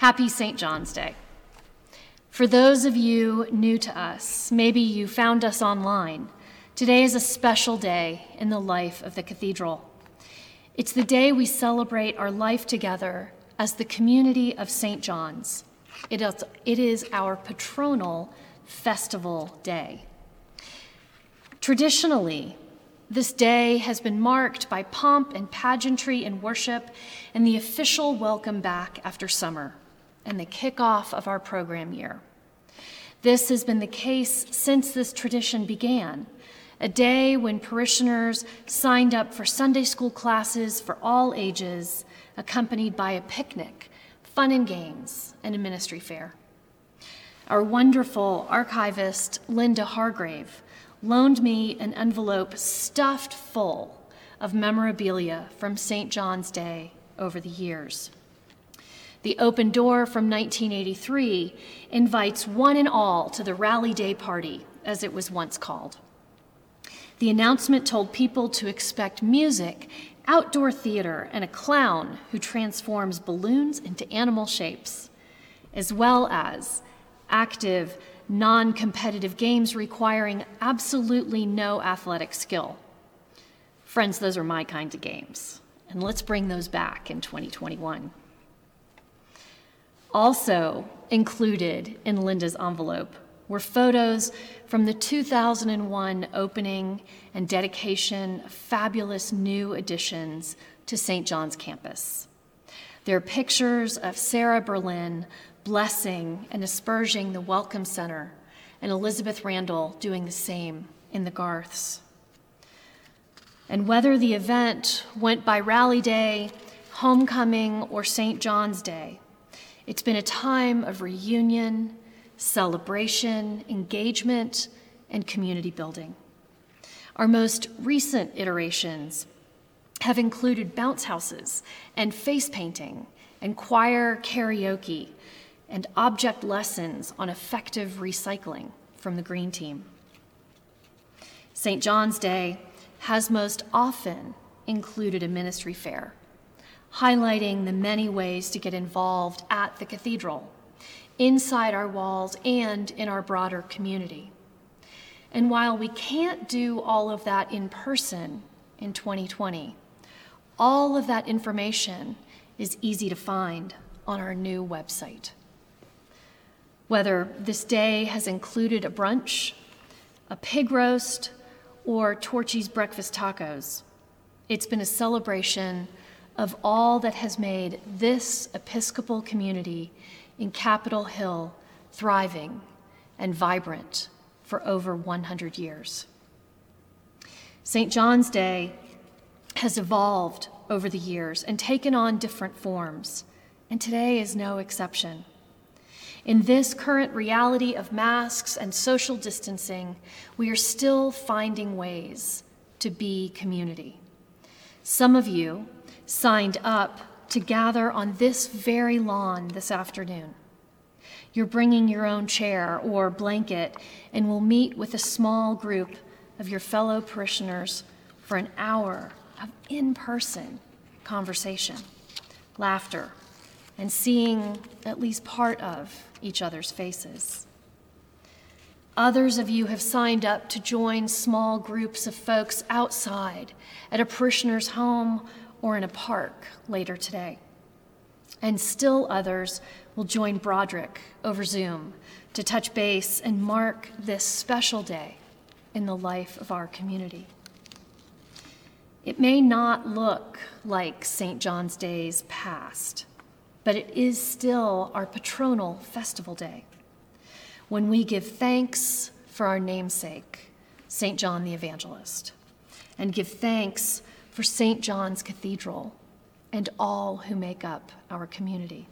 Happy St. John's Day. For those of you new to us, maybe you found us online, today is a special day in the life of the cathedral. It's the day we celebrate our life together as the community of St. John's. It is, it is our patronal festival day. Traditionally, this day has been marked by pomp and pageantry and worship and the official welcome back after summer and the kickoff of our program year. This has been the case since this tradition began, a day when parishioners signed up for Sunday school classes for all ages, accompanied by a picnic, fun and games, and a ministry fair. Our wonderful archivist, Linda Hargrave, loaned me an envelope stuffed full of memorabilia from St. John's Day over the years. The open door from 1983 invites one and all to the Rally Day party, as it was once called. The announcement told people to expect music, outdoor theater, and a clown who transforms balloons into animal shapes, as well as active, non competitive games requiring absolutely no athletic skill. Friends, those are my kind of games, and let's bring those back in 2021. Also included in Linda's envelope were photos from the 2001 opening and dedication of fabulous new additions to St. John's campus. There are pictures of Sarah Berlin blessing and asperging the Welcome Center, and Elizabeth Randall doing the same in the Garths. And whether the event went by Rally Day, Homecoming, or St. John's Day, it's been a time of reunion, celebration, engagement, and community building. Our most recent iterations have included bounce houses and face painting and choir karaoke and object lessons on effective recycling from the Green Team. St. John's Day has most often included a ministry fair, highlighting the many ways to get involved at the cathedral, inside our walls, and in our broader community. And while we can't do all of that in person in 2020, all of that information is easy to find on our new website. Whether this day has included a brunch, a pig roast, or Torchy's breakfast tacos, it's been a celebration of all that has made this Episcopal community in Capitol Hill thriving and vibrant for over 100 years. St. John's Day has evolved over the years and taken on different forms, and today is no exception. In this current reality of masks and social distancing, we are still finding ways to be community. Some of you signed up to gather on this very lawn this afternoon. You're bringing your own chair or blanket and will meet with a small group of your fellow parishioners for an hour of in person conversation, laughter, and seeing at least part of each other's faces. Others of you have signed up to join small groups of folks outside at a parishioner's home or in a park later today. And still others will join Broderick over Zoom to touch base and mark this special day in the life of our community. It may not look like St. John's Day's past but it is still our patronal festival day when we give thanks for our namesake, St. John the Evangelist, and give thanks for St. John's Cathedral and all who make up our community.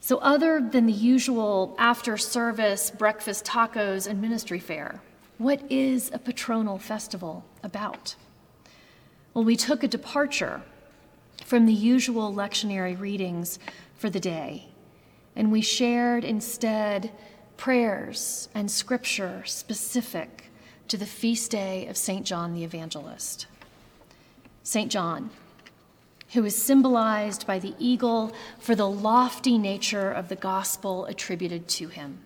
So, other than the usual after service breakfast tacos and ministry fair, what is a patronal festival about? Well, we took a departure from the usual lectionary readings for the day, and we shared instead prayers and scripture specific to the feast day of St. John the Evangelist. St. John, who is symbolized by the eagle for the lofty nature of the gospel attributed to him.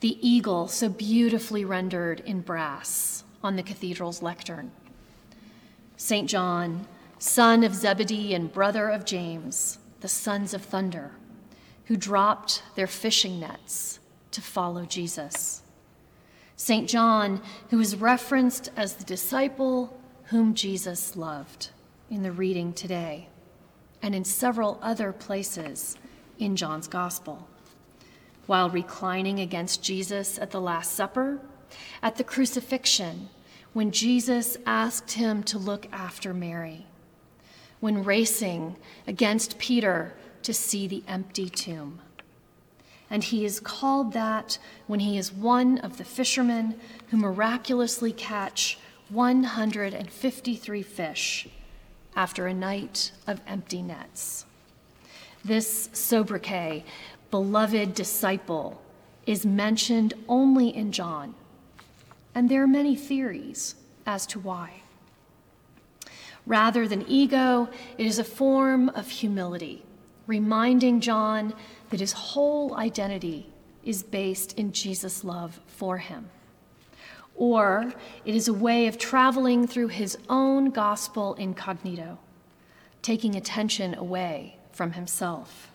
The eagle, so beautifully rendered in brass on the cathedral's lectern. St. John, son of Zebedee and brother of James, the sons of thunder, who dropped their fishing nets to follow Jesus. St. John, who is referenced as the disciple whom Jesus loved in the reading today and in several other places in John's Gospel. While reclining against Jesus at the Last Supper, at the crucifixion, when Jesus asked him to look after Mary, when racing against Peter to see the empty tomb. And he is called that when he is one of the fishermen who miraculously catch 153 fish after a night of empty nets. This sobriquet, beloved disciple, is mentioned only in John, and there are many theories as to why. Rather than ego, it is a form of humility, reminding John that his whole identity is based in Jesus' love for him. Or it is a way of traveling through his own gospel incognito, taking attention away from himself.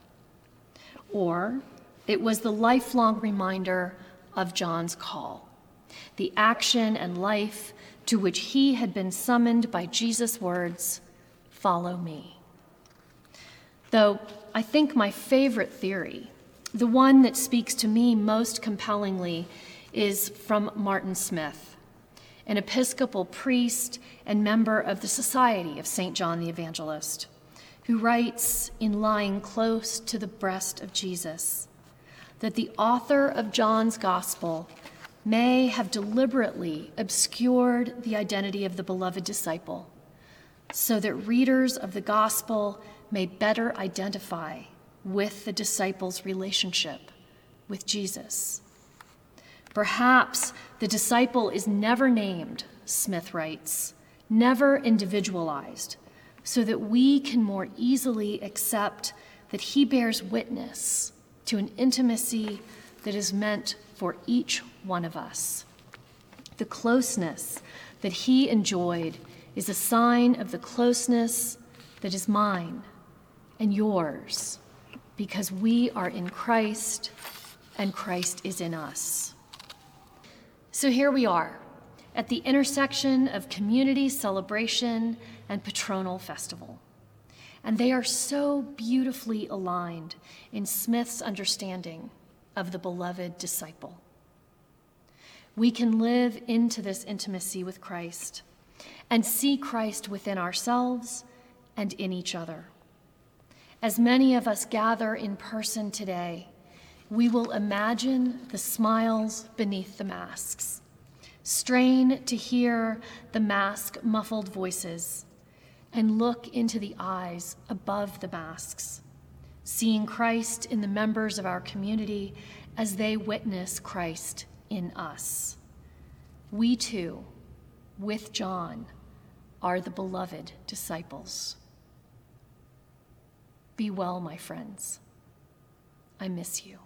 Or it was the lifelong reminder of John's call, the action and life to which he had been summoned by Jesus' words, Follow me. Though I think my favorite theory, the one that speaks to me most compellingly, is from Martin Smith, an Episcopal priest and member of the Society of St. John the Evangelist, who writes in Lying Close to the Breast of Jesus that the author of John's Gospel may have deliberately obscured the identity of the beloved disciple so that readers of the gospel may better identify with the disciples' relationship with Jesus. Perhaps the disciple is never named, Smith writes, never individualized, so that we can more easily accept that he bears witness to an intimacy that is meant for each one of us. The closeness that he enjoyed is a sign of the closeness that is mine and yours, because we are in Christ and Christ is in us. So here we are at the intersection of community celebration and patronal festival. And they are so beautifully aligned in Smith's understanding of the beloved disciple. We can live into this intimacy with Christ and see Christ within ourselves and in each other. As many of us gather in person today, we will imagine the smiles beneath the masks, strain to hear the mask muffled voices, and look into the eyes above the masks seeing Christ in the members of our community as they witness Christ in us. We too, with John, are the beloved disciples. Be well, my friends. I miss you.